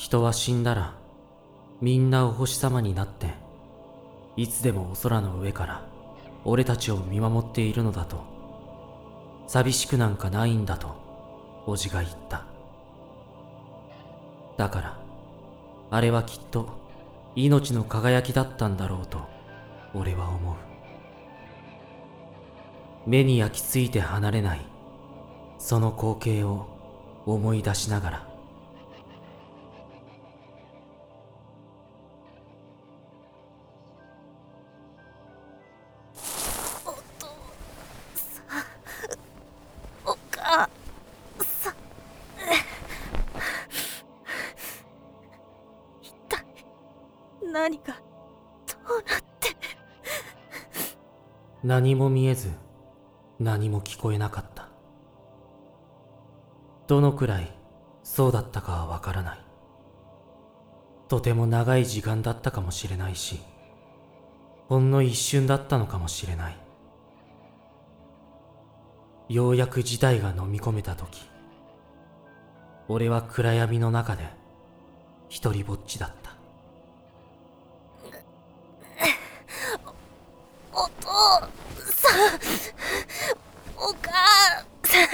人は死んだらみんなお星様になっていつでもお空の上から俺たちを見守っているのだと寂しくなんかないんだとおじが言った。だからあれはきっと命の輝きだったんだろうと俺は思う。目に焼き付いて離れないその光景を思い出しながら何がどうなって。何も見えず何も聞こえなかった。どのくらいそうだったかはわからない。とても長い時間だったかもしれないしほんの一瞬だったのかもしれない。ようやく事態が飲み込めた時俺は暗闇の中で一りぼっちだった。さん。お母さん。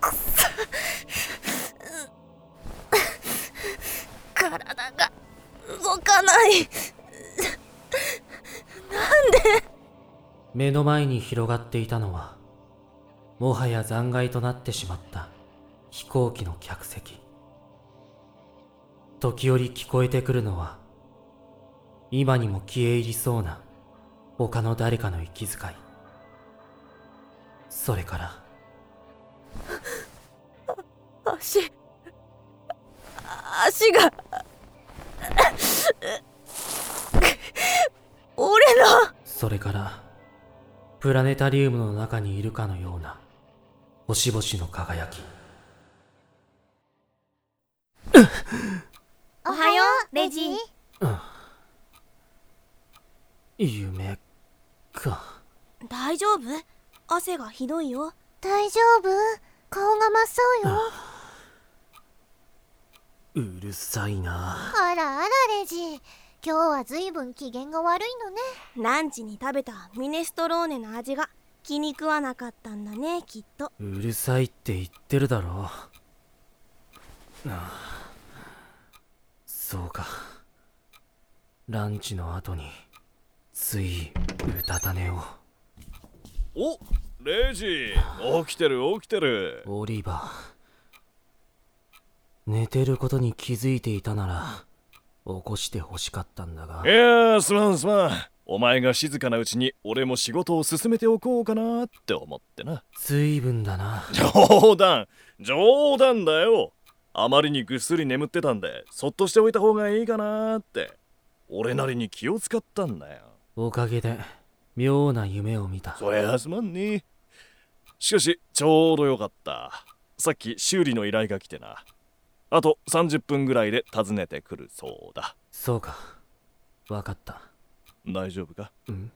くそ体が動かないなん。で目の前に広がっていたのはもはや残骸となってしまった飛行機の客席時折聞こえてくるのは今にも消え入りそうな他の誰かの息遣い。それから。足。足が。俺の。それからプラネタリウムの中にいるかのような星々の輝き。おはようレジ夢か。大丈夫？汗がひどいよ。大丈夫？顔が真っ青よ。うるさいな。あらあらレジ。今日はずいぶん機嫌が悪いのね。ランチに食べたミネストローネの味が気に食わなかったんだねきっと。うるさいって言ってるだろ。ああ。そうか。ランチの後についうたた寝を。おレイジ起きてる起きてる。オリバー。寝てることに気づいていたなら起こして欲しかったんだが。いやーすまんすまんお前が静かなうちに俺も仕事を進めておこうかなって思ってな。随分だな。冗談。冗談だよ。あまりにぐっすり眠ってたんでそっとしておいた方がいいかなって。俺なりに気を使ったんだよおかげで妙な夢を見た。そりゃすまんね。しかしちょうどよかった。さっき修理の依頼が来てな。あと30分ぐらいで訪ねてくるそうだ。そうか。わかった。大丈夫か？うん。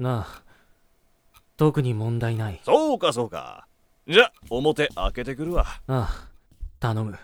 なあ特に問題ない。そうかそうか。じゃ表開けてくるわ。ああ頼む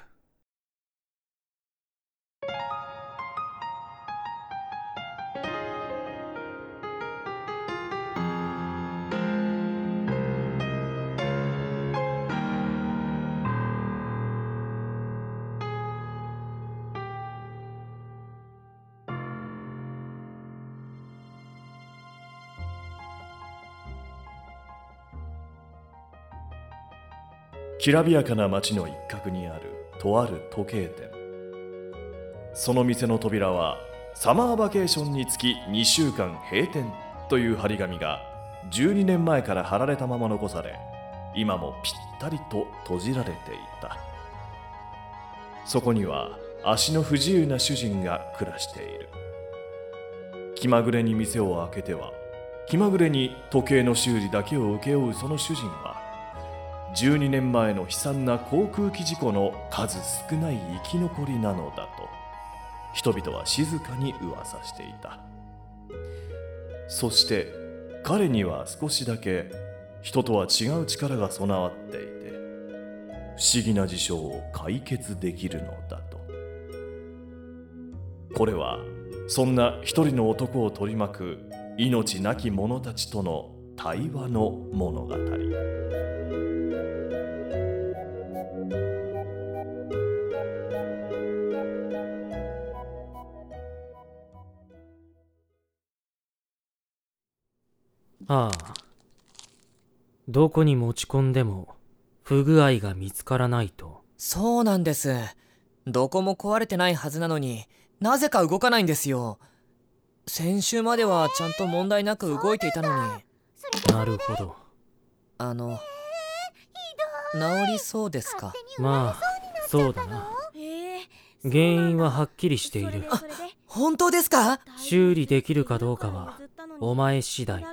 きらびやかな街の一角にあるとある時計店。その店の扉はサマーバケーションにつき2週間閉店という張り紙が12年前から貼られたまま残され今もぴったりと閉じられていた。そこには足の不自由な主人が暮らしている。気まぐれに店を開けては気まぐれに時計の修理だけを請け負うその主人は12年前の悲惨な航空機事故の数少ない生き残りなのだと。人々は静かに噂していた。そして彼には少しだけ人とは違う力が備わっていて不思議な事象を解決できるのだと。これはそんな一人の男を取り巻く命なき者たちとの対話の物語。ああ。どこに持ち込んでも不具合が見つからないと。そうなんです。どこも壊れてないはずなのになぜか動かないんですよ。先週まではちゃんと問題なく動いていたのに。なるほど。あの、治りそうですか？まあ、そうだな。原因ははっきりしている。本当ですか？修理できるかどうかはお前次第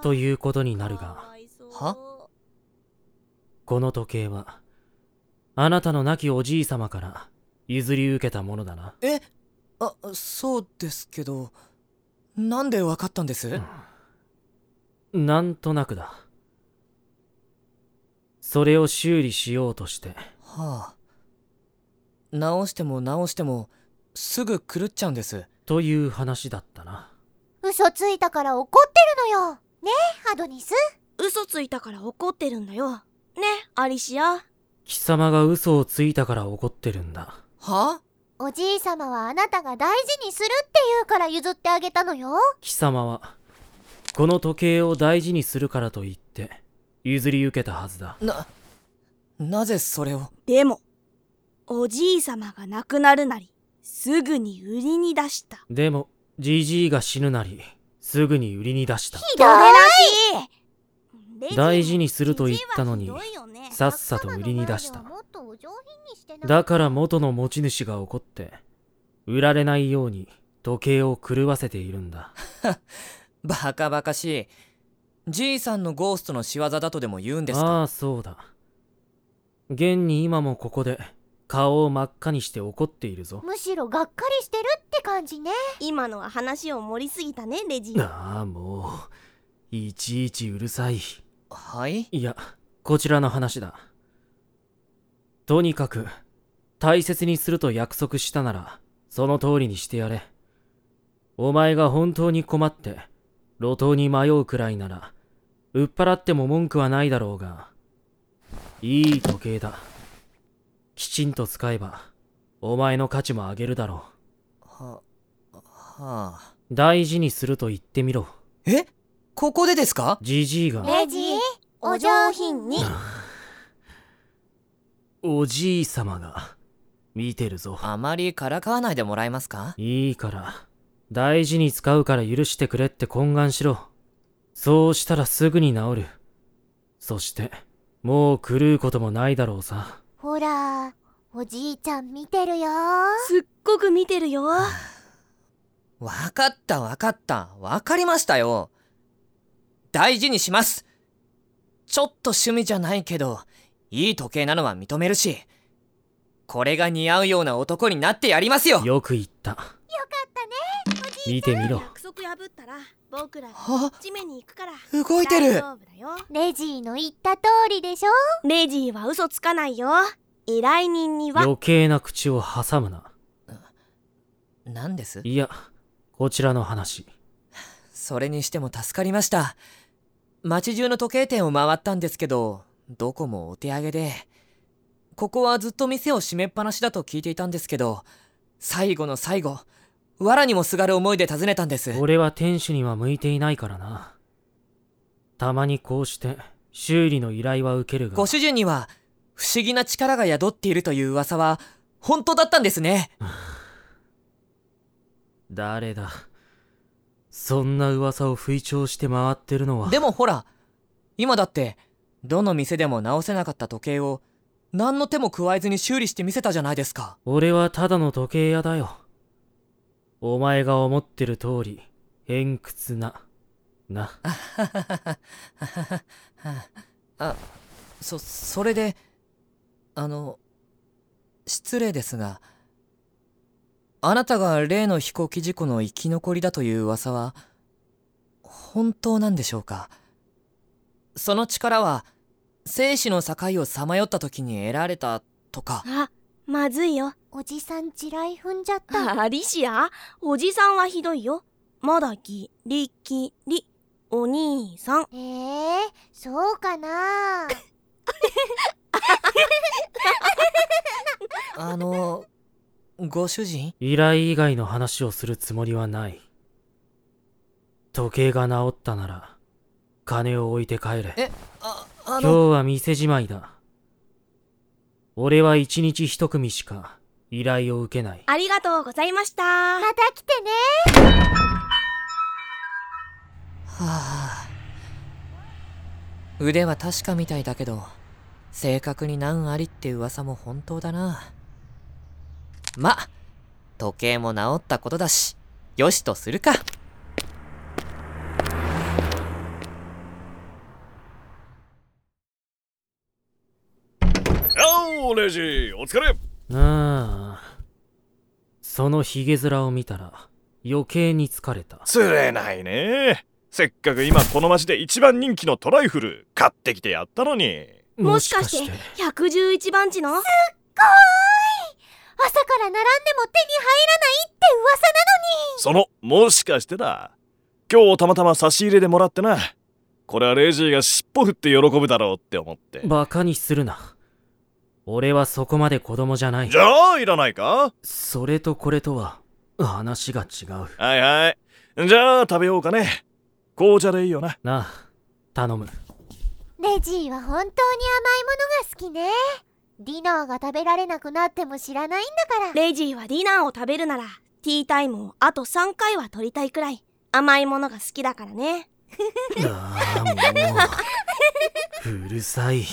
ということになるが、は？この時計は、あなたの亡きおじい様から譲り受けたものだな。え？あ、そうですけど、なんでわかったんです？なんとなくだ。それを修理しようとして、はあ。直しても直しても、すぐ狂っちゃうんです。という話だったな。嘘ついたから怒ってるのよ。ねえアドニス。嘘ついたから怒ってるんだよ。ねアリシア。貴様が嘘をついたから怒ってるんだ。は？おじいさまはあなたが大事にするって言うから譲ってあげたのよ。貴様は、この時計を大事にするからと言って、譲り受けたはずだ。な、なぜそれを？でもおじいさまが亡くなるなりすぐに売りに出した。でも、じじいが死ぬなり、すぐに売りに出した。ひどいダメらしい大事にすると言ったのにさっさと売りに出した。だから元の持ち主が怒って、売られないように時計を狂わせているんだ。バカバカしい。じいさんのゴーストの仕業だとでも言うんですか？ああ、そうだ。現に今もここで顔を真っ赤にして怒っているぞ。むしろがっかりしてるって感じね今のは話を盛りすぎたねレジああ、もう、いちいちうるさい。はい？いや、こちらの話だ。とにかく、大切にすると約束したなら、その通りにしてやれ。お前が本当に困って、路頭に迷うくらいなら、売っ払っても文句はないだろうが、いい時計だ。きちんと使えば、お前の価値も上げるだろは、はあ。う。大事にすると言ってみろ。え？ここでですか？じじいが、レジお上品に おじい様が、見てるぞ。あまりからかわないでもらえますか？いいから、大事に使うから許してくれって懇願しろ。そうしたらすぐに治る。そして、もう狂うこともないだろうさ。ほらおじいちゃん見てるよすっごく見てるよわかったわかった。わかりましたよ。大事にします。ちょっと趣味じゃないけど、いい時計なのは認めるし、これが似合うような男になってやりますよよく言った。よかったね。見てみろ。約束破ったら僕らは？地面に行くから。動いてる。大丈夫だよ。レジーの言った通りでしょ？レジーは嘘つかないよ。依頼人には。余計な口を挟むな。何です？いや、こちらの話。それにしても助かりました。街中の時計店を回ったんですけど、どこもお手上げで、ここはずっと店を閉めっぱなしだと聞いていたんですけど、最後の最後、藁にもすがる思いで訪ねたんです。俺は店主には向いていないからな。たまにこうして、修理の依頼は受けるがご、主人には、不思議な力が宿っているという噂は、本当だったんですね。誰だ？そんな噂を吹聴して回ってるのは。でもほら、今だって、どの店でも直せなかった時計を、何の手も加えずに修理してみせたじゃないですか。俺はただの時計屋だよ。お前が思ってる通り、偏屈な、な。あ、そ、それで、あの、失礼ですが、あなたが例の飛行機事故の生き残りだという噂は、本当なんでしょうか？その力は、生死の境をさまよった時に得られたとか。あまずいよおじさん地雷踏んじゃった。アリシア？おじさんはひどいよ。まだギリギリお兄さん。えー、そうかな。あのご主人？依頼以外の話をするつもりはない。時計が治ったなら、金を置いて帰れ。えああ今日のは店じまいだ。俺は一日一組しか依頼を受けない。ありがとうございました。また来てね。はあ。腕は確かみたいだけど正確に難ありって噂も本当だな。ま時計も治ったことだしよしとするか。おーレジお疲れああ。そのヒゲ面を見たら余計に疲れた。釣れないね。せっかく今この町で一番人気のトライフル買ってきてやったのに。もしかして111番地の？朝から並んでも手に入らないって噂なのに。そのもしかしてだ。今日たまたま差し入れでもらってな。これはレジーが尻尾振って喜ぶだろうって思って。バカにするな。俺はそこまで子供じゃないじ。ゃあいらないか？それとこれとは話が違う。はいはいじゃあ食べようかね紅茶でいいよななあ、頼む。レジーは本当に甘いものが好きねディナーが食べられなくなっても知らないんだからレジーはディナーを食べるならティータイムをあと3回は取りたいくらい甘いものが好きだからね ああ、もう。うるさい。